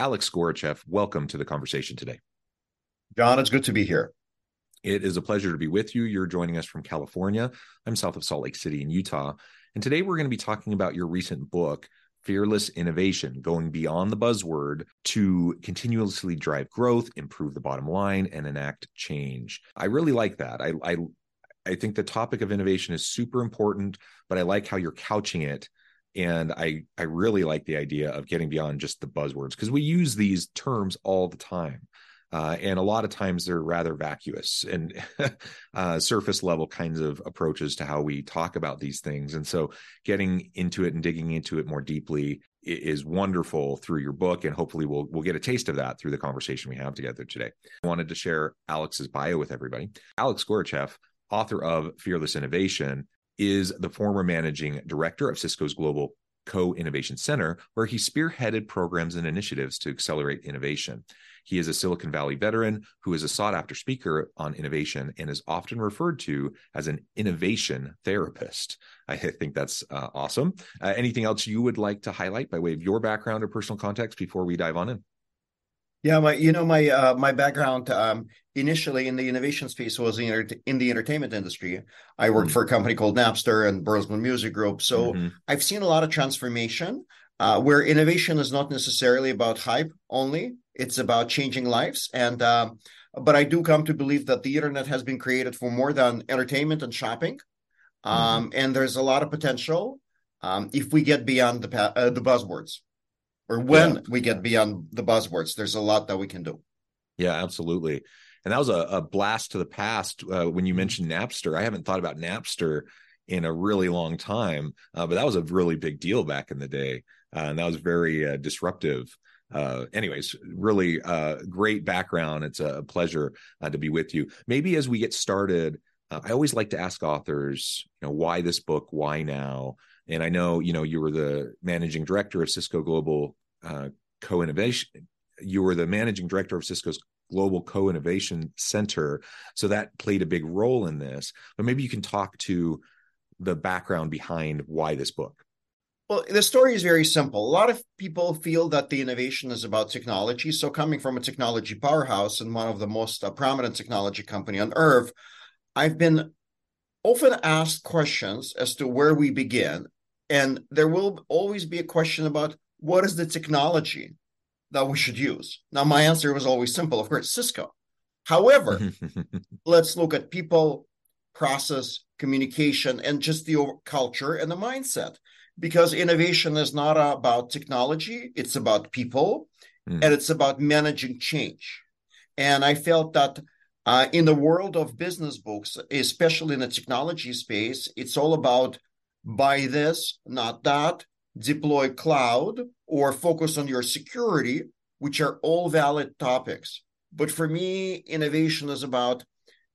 Alex Goryachev, welcome to the conversation today. John, it's good to be here. It is a pleasure to be with you. You're joining us from California. I'm south of Salt Lake City in Utah. And today we're going to be talking about your recent book, Fearless Innovation, going beyond the buzzword to continuously drive growth, improve the bottom line, and enact change. I really like that. I, I, I think the topic of innovation is super important, but I like how you're couching it and i i really like the idea of getting beyond just the buzzwords because we use these terms all the time uh, and a lot of times they're rather vacuous and uh, surface level kinds of approaches to how we talk about these things. And so getting into it and digging into it more deeply is wonderful through your book and hopefully we'll we'll get a taste of that through the conversation we have together today. I wanted to share alex's bio with everybody. Alex Goryachev author of fearless innovation is the former managing director of Cisco's Global Co Innovation Center, where he spearheaded programs and initiatives to accelerate innovation. He is a Silicon Valley veteran who is a sought after speaker on innovation and is often referred to as an innovation therapist. I think that's uh, awesome. Uh, anything else you would like to highlight by way of your background or personal context before we dive on in? Yeah, my you know my uh, my background um, initially in the innovation space was in, in the entertainment industry. I worked mm-hmm. for a company called Napster and Bertelsmann Music Group, so mm-hmm. I've seen a lot of transformation uh, where innovation is not necessarily about hype only; it's about changing lives. And uh, but I do come to believe that the internet has been created for more than entertainment and shopping, mm-hmm. um, mm-hmm. and there's a lot of potential um, if we get beyond the uh, the buzzwords or when yeah. we get beyond the buzzwords. There's a lot that we can do. Yeah absolutely. And that was a, a blast to the past uh, when you mentioned napster. I haven't thought about napster in a really long time uh, but that was a really big deal back in the day uh, and that was very uh, disruptive. Uh, anyways really uh, great background. It's a pleasure to be with you. Maybe as we get started i always like to ask authors you know why this book why now and I know, you know, you were the managing director of Cisco Global uh, Co-Innovation. You were the managing director of Cisco's Global Co-Innovation Center, so that played a big role in this. But maybe you can talk to the background behind why this book. Well, the story is very simple. A lot of people feel that the innovation is about technology. So, coming from a technology powerhouse and one of the most uh, prominent technology company on earth, I've been often asked questions as to where we begin and there will always be a question about what is the technology that we should use. Now, my answer was always simple, of course, Cisco. However, let's look at people, process, communication, and just the culture and the mindset. Because innovation is not about technology, it's about people mm. and it's about managing change. And I felt that uh, in the world of business books, especially in the technology space, it's all about buy this, not that, deploy cloud, or focus on your security, which are all valid topics. But for me, innovation is about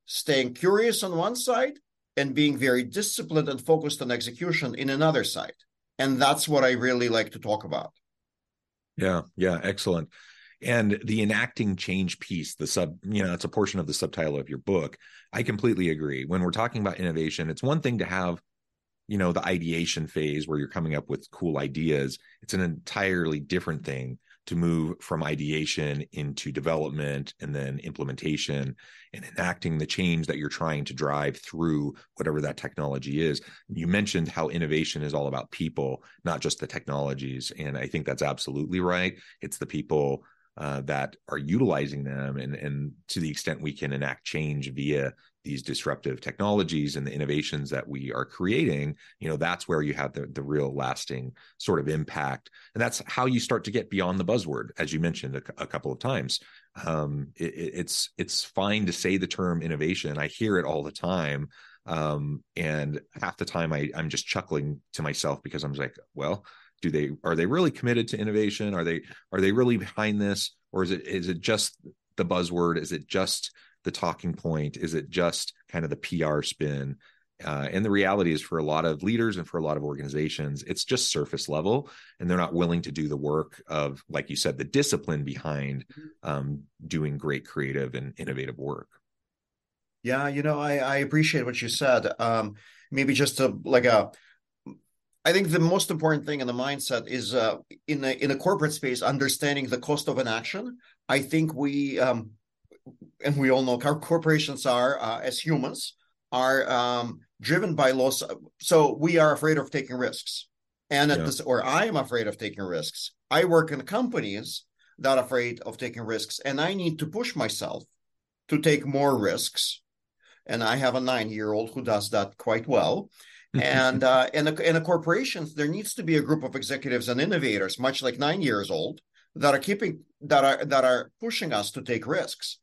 staying curious on one side and being very disciplined and focused on execution in another side. And that's what I really like to talk about. Yeah, yeah, excellent. And the enacting change piece, the sub, you know, it's a portion of the subtitle of your book. I completely agree. When we're talking about innovation, it's one thing to have you know the ideation phase where you're coming up with cool ideas it's an entirely different thing to move from ideation into development and then implementation and enacting the change that you're trying to drive through whatever that technology is. You mentioned how innovation is all about people, not just the technologies. And I think that's absolutely right. It's the people uh, that are utilizing them and and to the extent we can enact change via these disruptive technologies and the innovations that we are creating you know that's where you have the, the real lasting sort of impact. And that's how you start to get beyond the buzzword as you mentioned a, a couple of times. Um, it, it's it's fine to say the term innovation. I hear it all the time. Um, and half the time I, i'm just chuckling to myself because i'm like well do they are they really committed to innovation? Are they are they really behind this? Or is it is it just the buzzword? Is it just the talking point? Is it just kind of the pr spin? Uh, and the reality is for a lot of leaders and for a lot of organizations it's just surface level and they're not willing to do the work of like you said the discipline behind mm-hmm. um, doing great creative and innovative work. Yeah you know i, I appreciate what you said. Um, maybe just to like a I think the most important thing in the mindset is uh, in a in a corporate space, understanding the cost of an action. I think we, um, and we all know corporations are uh, as humans are um, driven by loss. So we are afraid of taking risks, and at yeah. this, or I am afraid of taking risks. I work in companies that are afraid of taking risks, and I need to push myself to take more risks. And I have a nine year old who does that quite well and uh, in, the, corporations, there needs to be a group of executives and innovators, much like nine years old, that are keeping that are that are pushing us to take risks.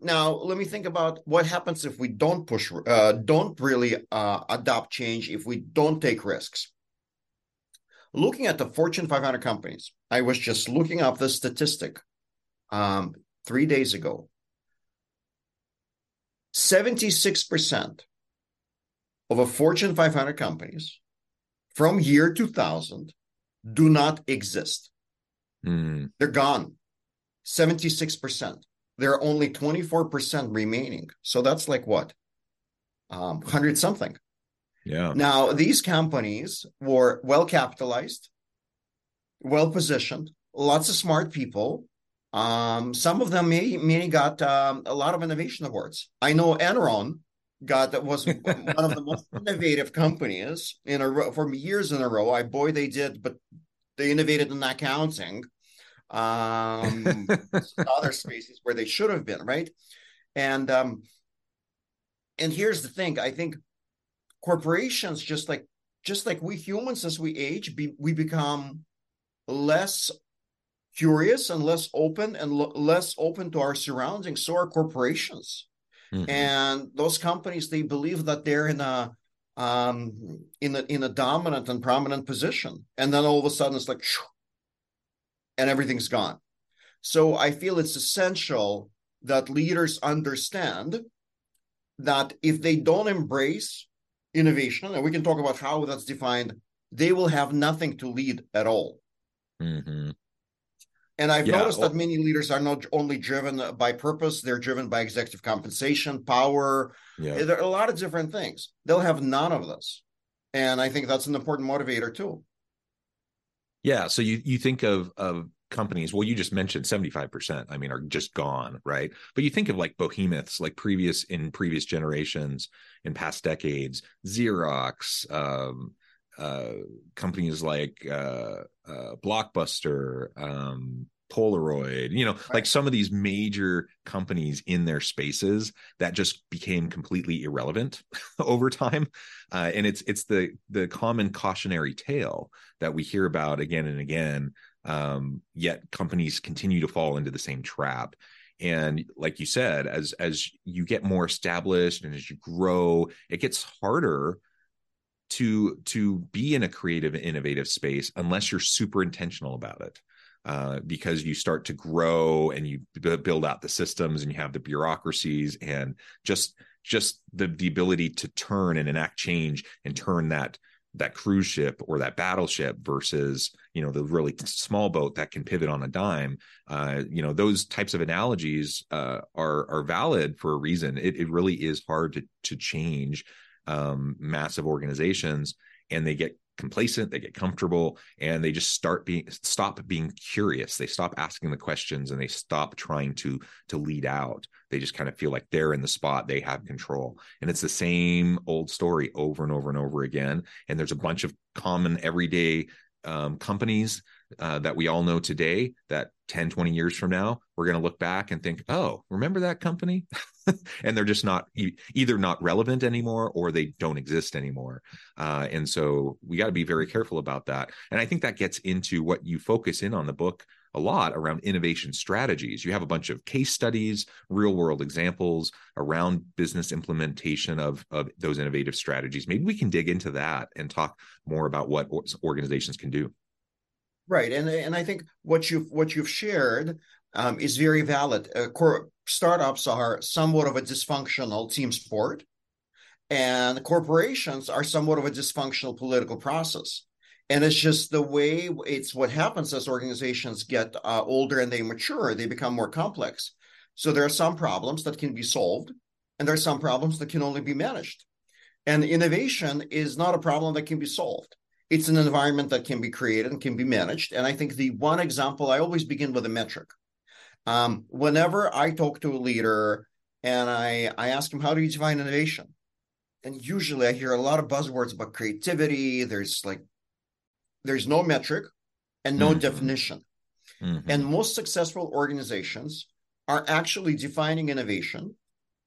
Now, let me think about what happens if we don't push, uh, don't really uh, adopt change, if we don't take risks. Looking at the Fortune 500 companies, I was just looking up the statistic um, three days ago. 76% of a Fortune 500 companies from year 2000 do not exist. Mm. They're gone. 76%. There are only 24% remaining. So that's like what? Um, 100 something. Yeah. Now, these companies were well capitalized, well positioned, lots of smart people. Um, some of them may, may got um, a lot of innovation awards. I know Enron got that was one of the most innovative companies in a row for years in a row. I boy they did, but they innovated in accounting. Um, other spaces where they should have been, right? And um, and here's the thing: I think corporations, just like just like we humans, as we age, be, we become less curious and less open and lo- less open to our surroundings. So are corporations Mm-hmm. And those companies, they believe that they're in a um, in a in a dominant and prominent position, and then all of a sudden it's like, shoo, and everything's gone. So I feel it's essential that leaders understand that if they don't embrace innovation, and we can talk about how that's defined, they will have nothing to lead at all. Mm-hmm. And I've yeah, noticed well, that many leaders are not only driven by purpose, they're driven by executive compensation, power. Yeah. There are a lot of different things. They'll have none of this. And I think that's an important motivator too. Yeah. So you you think of of companies, well, you just mentioned 75%, I mean, are just gone, right? But you think of like behemoths, like previous in previous generations, in past decades, Xerox, um, uh, companies like uh, uh, Blockbuster, um, Polaroid, you know, right. like some of these major companies in their spaces that just became completely irrelevant over time. Uh, and it's it's the the common cautionary tale that we hear about again and again. Um, yet companies continue to fall into the same trap. And like you said, as as you get more established and as you grow, it gets harder to to be in a creative innovative space unless you're super intentional about it uh, because you start to grow and you b- build out the systems and you have the bureaucracies and just just the the ability to turn and enact change and turn that that cruise ship or that battleship versus you know the really small boat that can pivot on a dime uh, you know those types of analogies uh, are are valid for a reason. It, it really is hard to to change um, massive organizations and they get complacent they get comfortable and they just start being stop being curious. They stop asking the questions and they stop trying to to lead out. They just kind of feel like they're in the spot they have control. And it's the same old story over and over and over again. And there's a bunch of common everyday um, companies uh, that we all know today that 10 20 years from now we're going to look back and think oh remember that company and they're just not e- either not relevant anymore or they don't exist anymore uh, and so we got to be very careful about that and i think that gets into what you focus in on the book a lot around innovation strategies. You have a bunch of case studies, real world examples around business implementation of, of those innovative strategies. Maybe we can dig into that and talk more about what organizations can do. Right, and and I think what you've what you've shared um, is very valid. Uh, cor- startups are somewhat of a dysfunctional team sport, and corporations are somewhat of a dysfunctional political process. And it's just the way it's what happens as organizations get uh, older and they mature they become more complex. So there are some problems that can be solved and there are some problems that can only be managed. And innovation is not a problem that can be solved it's an environment that can be created and can be managed and i think the one example i always begin with a metric um, whenever i talk to a leader and i i ask him how do you define innovation and usually i hear a lot of buzzwords about creativity there's like there's no metric and no mm-hmm. definition. Mm-hmm. And most successful organizations are actually defining innovation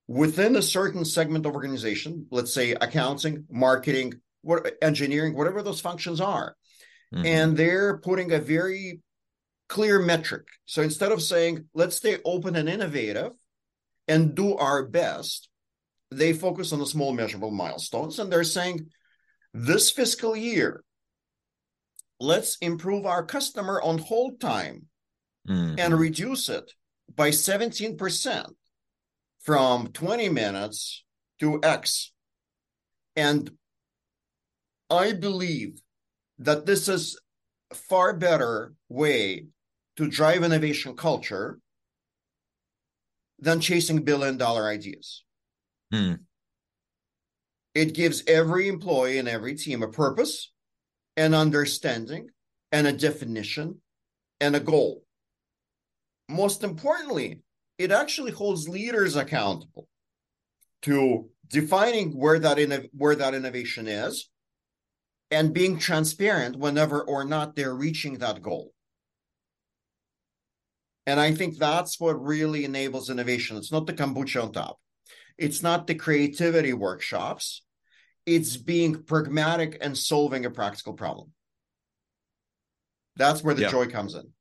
within a certain segment of organization, let's say accounting, marketing, what engineering, whatever those functions are. Mm-hmm. And they're putting a very clear metric. So instead of saying, let's stay open and innovative and do our best, they focus on the small measurable milestones and they're saying, this fiscal year, let's improve our customer on hold time mm-hmm. and reduce it by 17% from 20 minutes to X. And I believe that this is a far better way to drive innovation culture than chasing billion dollar ideas. Mm. It gives every employee and every team a purpose an understanding and a definition and a goal. Most importantly, it actually holds leaders accountable to defining where that in, where that innovation is and being transparent whenever or not they're reaching that goal. And I think that's what really enables innovation. It's not the kombucha on top. It's not the creativity workshops it's being pragmatic and solving a practical problem. That's where the yeah. joy comes in.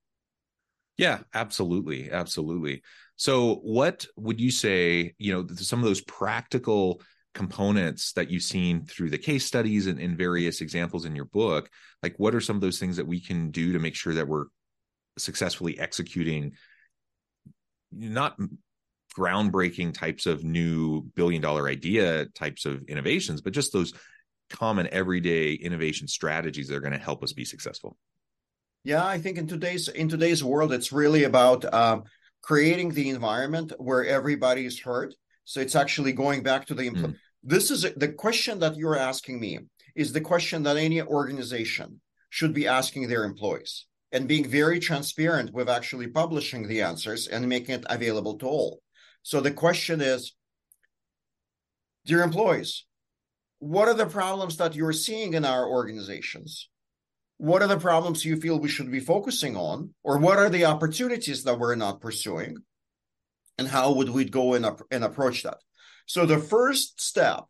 Yeah, absolutely. Absolutely. So, what would you say, you know, some of those practical components that you've seen through the case studies and, and various examples in your book? Like, what are some of those things that we can do to make sure that we're successfully executing not groundbreaking types of new billion dollar idea types of innovations, but just those common everyday innovation strategies that are going to help us be successful. Yeah, I think in today's in today's world, it's really about uh, creating the environment where everybody is heard. So it's actually going back to the. Impl- mm. This is the question that you're asking me is the question that any organization should be asking their employees and being very transparent with actually publishing the answers and making it available to all. So the question is, dear employees, what are the problems that you're seeing in our organizations? What are the problems you feel we should be focusing on? Or what are the opportunities that we're not pursuing? And how would we go and, and approach that? So the first step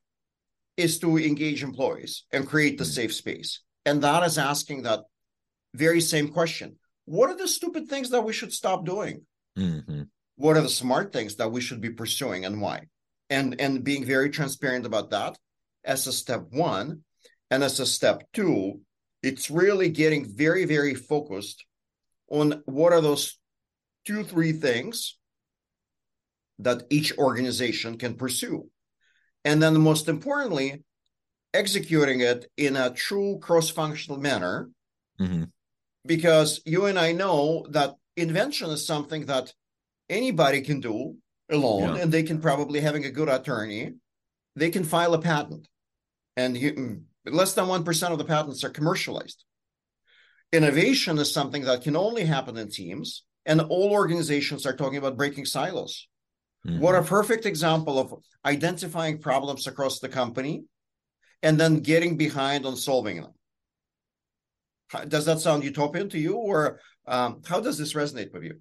is to engage employees and create the safe space. And that is asking that very same question. What are the stupid things that we should stop doing? Mm-hmm what are the smart things that we should be pursuing and why and and being very transparent about that as a step one and as a step two it's really getting very very focused on what are those two three things that each organization can pursue and then most importantly executing it in a true cross-functional manner mm-hmm. because you and i know that invention is something that anybody can do alone, yeah. and they can probably having a good attorney, they can file a patent, and you, mm, less than one percent of the patents are commercialized. Innovation is something that can only happen in teams, and all organizations are talking about breaking silos. Mm-hmm. What a perfect example of identifying problems across the company and then getting behind on solving them. Does that sound utopian to you, or um, how does this resonate with you?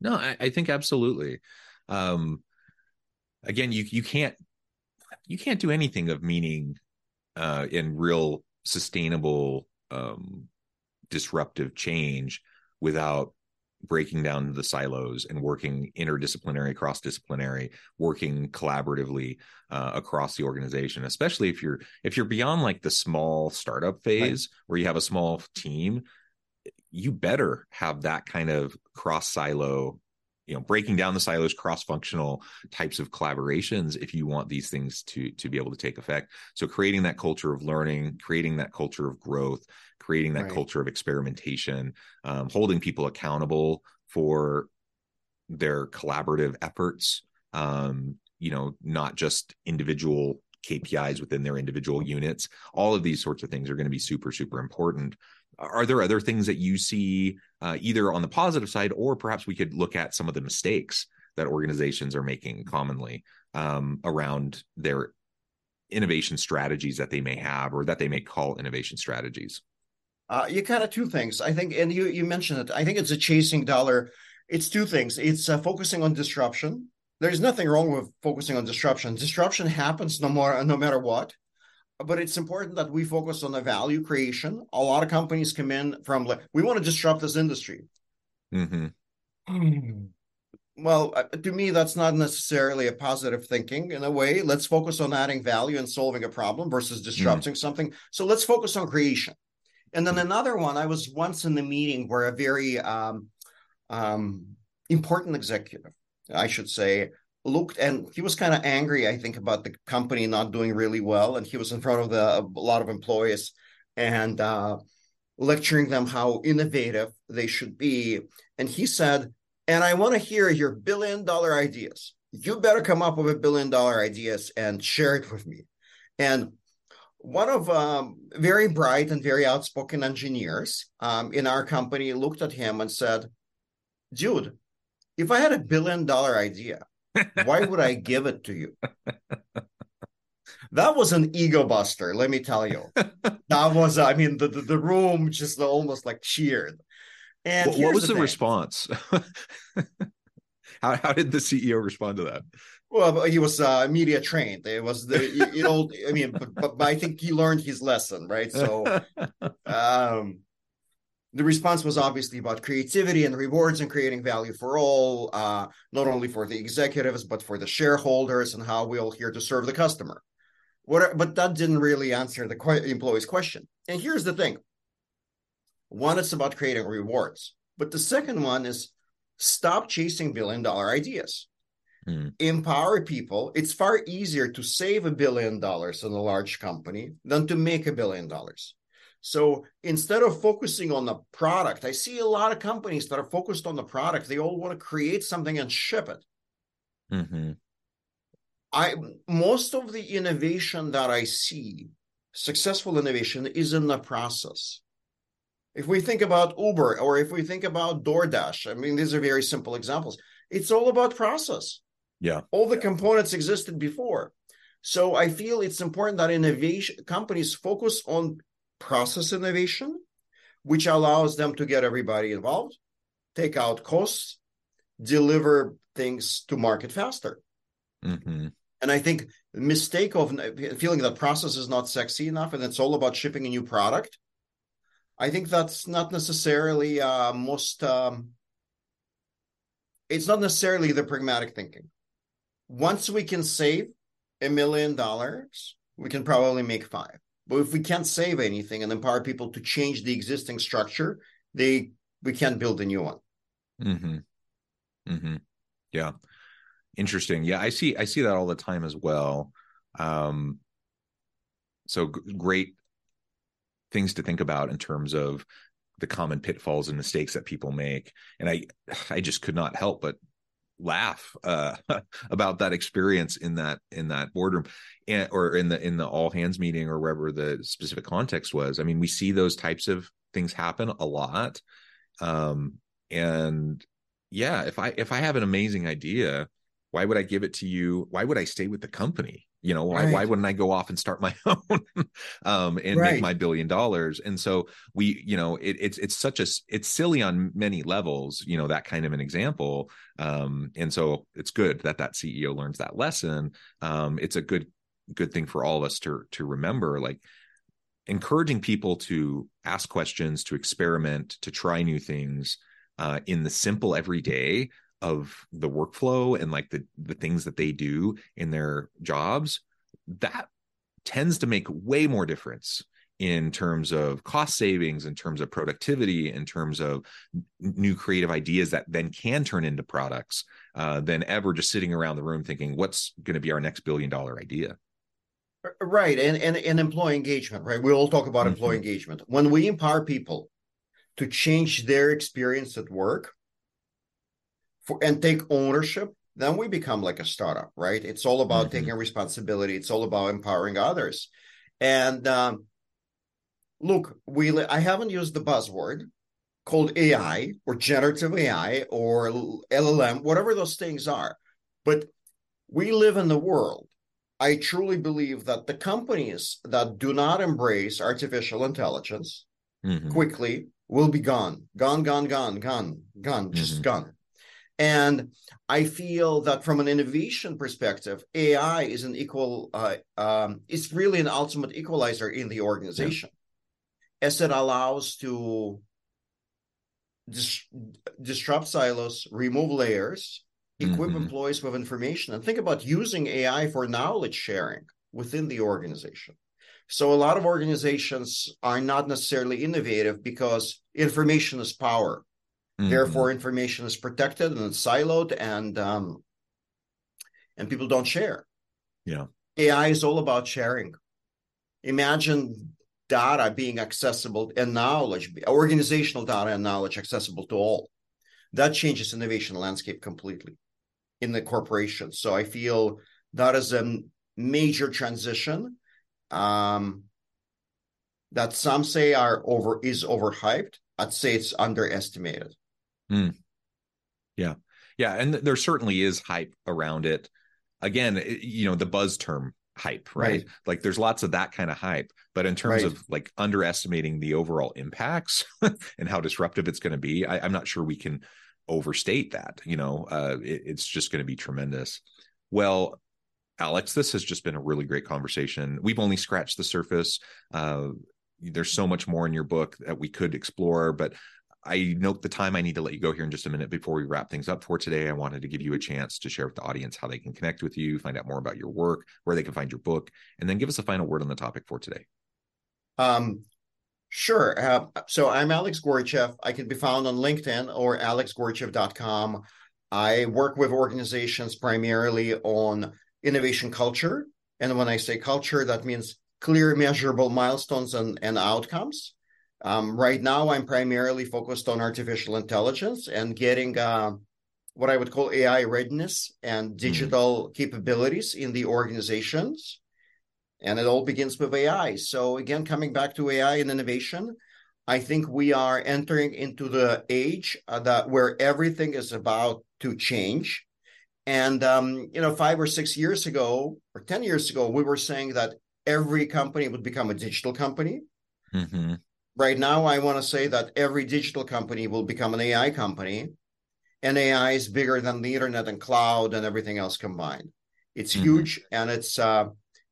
No, I, I think absolutely. Um, again, you you can't you can't do anything of meaning uh, in real sustainable um, disruptive change without breaking down the silos and working interdisciplinary cross disciplinary working collaboratively uh, across the organization especially if you're if you're beyond like the small startup phase right. where you have a small team you better have that kind of cross silo you know breaking down the silos cross functional types of collaborations if you want these things to to be able to take effect. So creating that culture of learning creating that culture of growth creating that right. culture of experimentation um, holding people accountable for their collaborative efforts um, you know not just individual KPIs within their individual units. All of these sorts of things are going to be super super important are there other things that you see uh, either on the positive side or perhaps we could look at some of the mistakes that organizations are making commonly um, around their innovation strategies that they may have or that they may call innovation strategies? Uh, you kind of two things. I think and you you mentioned it. I think it's a chasing dollar. It's two things. It's uh, focusing on disruption. There's nothing wrong with focusing on disruption. Disruption happens no more no matter what but it's important that we focus on the value creation. A lot of companies come in from like, we want to disrupt this industry. Mm-hmm. Well, uh, to me, that's not necessarily a positive thinking in a way. Let's focus on adding value and solving a problem versus disrupting mm-hmm. something. So let's focus on creation. And then mm-hmm. another one, I was once in the meeting where a very um, um, important executive, I should say, looked and he was kind of angry i think about the company not doing really well and he was in front of the, a lot of employees and uh, lecturing them how innovative they should be. And he said and i want to hear your billion dollar ideas. You better come up with a billion dollar ideas and share it with me. And one of um, very bright and very outspoken engineers um, in our company looked at him and said dude if i had a billion dollar idea why would I give it to you? That was an ego buster, let me tell you. That was, I mean, the, the, the room just almost like cheered. And what, what was the, the response? how, how did the CEO respond to that? Well, he was uh, media trained. It was the you, know, I mean, but, but I think he learned his lesson, right? So, um, the response was obviously about creativity and rewards and creating value for all, uh, not only for the executives but for the shareholders and how we're all here to serve the customer. What, but that didn't really answer the employee's question. And here's the thing: one, it's about creating rewards, but the second one is stop chasing billion dollar ideas. Hmm. Empower people. It's far easier to save a billion dollars in a large company than to make a billion dollars. So instead of focusing on the product, I see a lot of companies that are focused on the product. They all want to create something and ship it. Mm-hmm. I most of the innovation that I see, successful innovation, is in the process. If we think about Uber or if we think about DoorDash, I mean, these are very simple examples. It's all about process. Yeah. All the components existed before. So I feel it's important that innovation companies focus on process innovation, which allows them to get everybody involved, take out costs, deliver things to market faster. Mm-hmm. And I think the mistake of feeling that process is not sexy enough and it's all about shipping a new product. I think that's not necessarily uh, most. Um, it's not necessarily the pragmatic thinking. Once we can save a million dollars, we can probably make five. But if we can't save anything and empower people to change the existing structure, they we can't build a new one. Mm-hmm. Mm-hmm. Yeah. Interesting. Yeah, I see. I see that all the time as well. Um, so g- great things to think about in terms of the common pitfalls and mistakes that people make. And I, I just could not help but laugh uh, about that experience in that in that boardroom and or in the in the all hands meeting or wherever the specific context was i mean we see those types of things happen a lot um and yeah if i if i have an amazing idea why would I give it to you? Why would I stay with the company? You know, why, right. why wouldn't I go off and start my own um, and right. make my billion dollars? And so we, you know, it, it's it's such a it's silly on many levels, you know, that kind of an example. Um, and so it's good that that CEO learns that lesson. Um, it's a good good thing for all of us to to remember, like encouraging people to ask questions, to experiment, to try new things uh, in the simple everyday of the workflow and like the the things that they do in their jobs that tends to make way more difference in terms of cost savings in terms of productivity in terms of new creative ideas that then can turn into products uh, than ever just sitting around the room thinking what's going to be our next billion dollar idea? Right and, and and employee engagement right? We all talk about mm-hmm. employee engagement. When we empower people to change their experience at work for and take ownership, then we become like a startup, right? It's all about mm-hmm. taking responsibility. It's all about empowering others. And um, look, we I haven't used the buzzword called AI or generative AI or LLM, whatever those things are, but we live in the world. I truly believe that the companies that do not embrace artificial intelligence mm-hmm. quickly will be gone, gone, gone, gone, gone, gone, just mm-hmm. gone. And I feel that from an innovation perspective, AI is an equal, uh, um, it's really an ultimate equalizer in the organization, yeah. as it allows to dis- disrupt silos, remove layers, equip mm-hmm. employees with information, and think about using AI for knowledge sharing within the organization. So a lot of organizations are not necessarily innovative because information is power Mm-hmm. Therefore, information is protected and it's siloed, and um, and people don't share. Yeah, AI is all about sharing. Imagine data being accessible and knowledge, organizational data and knowledge accessible to all. That changes innovation landscape completely in the corporation. So I feel that is a major transition um, that some say are over is overhyped. I'd say it's underestimated. Mm. Yeah. Yeah. And there certainly is hype around it. Again, you know, the buzz term hype, right? right? Like there's lots of that kind of hype. But in terms right. of like underestimating the overall impacts and how disruptive it's going to be, I, am not sure we can overstate that. You know, uh, it, it's just going to be tremendous. Well, Alex, this has just been a really great conversation. We've only scratched the surface. Uh, there's so much more in your book that we could explore, but I note the time. I need to let you go here in just a minute before we wrap things up for today. I wanted to give you a chance to share with the audience how they can connect with you, find out more about your work, where they can find your book, and then give us a final word on the topic for today. Um, sure. Uh, so I'm Alex Goryachev. I can be found on LinkedIn or alexgoryachev.com. I work with organizations primarily on innovation culture. And when I say culture, that means clear, measurable milestones and, and outcomes. Um, right now, I'm primarily focused on artificial intelligence and getting uh, what I would call AI readiness and mm-hmm. digital mm-hmm. capabilities in the organizations. And it all begins with AI. So, again, coming back to AI and innovation, I think we are entering into the age uh, that where everything is about to change. And um, you know, five or six years ago, or ten years ago, we were saying that every company would become a digital company. Mm-hmm right now i want to say that every digital company will become an ai company and ai is bigger than the internet and cloud and everything else combined it's mm-hmm. huge and it's uh,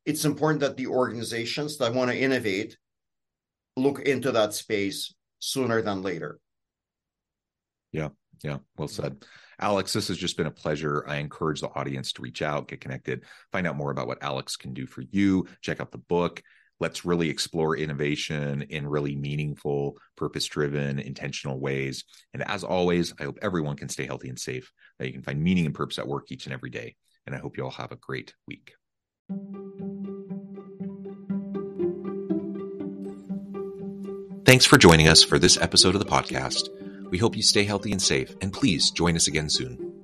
it's important that the organizations that want to innovate look into that space sooner than later yeah yeah well said Alex, this has just been a pleasure. I encourage the audience to reach out, get connected, find out more about what Alex can do for you. Check out the book let's really explore innovation in really meaningful, purpose driven, intentional ways. And as always, I hope everyone can stay healthy and safe, that you can find meaning and purpose at work each and every day. And I hope you all have a great week. Thanks for joining us for this episode of the podcast. We hope you stay healthy and safe, and please join us again soon.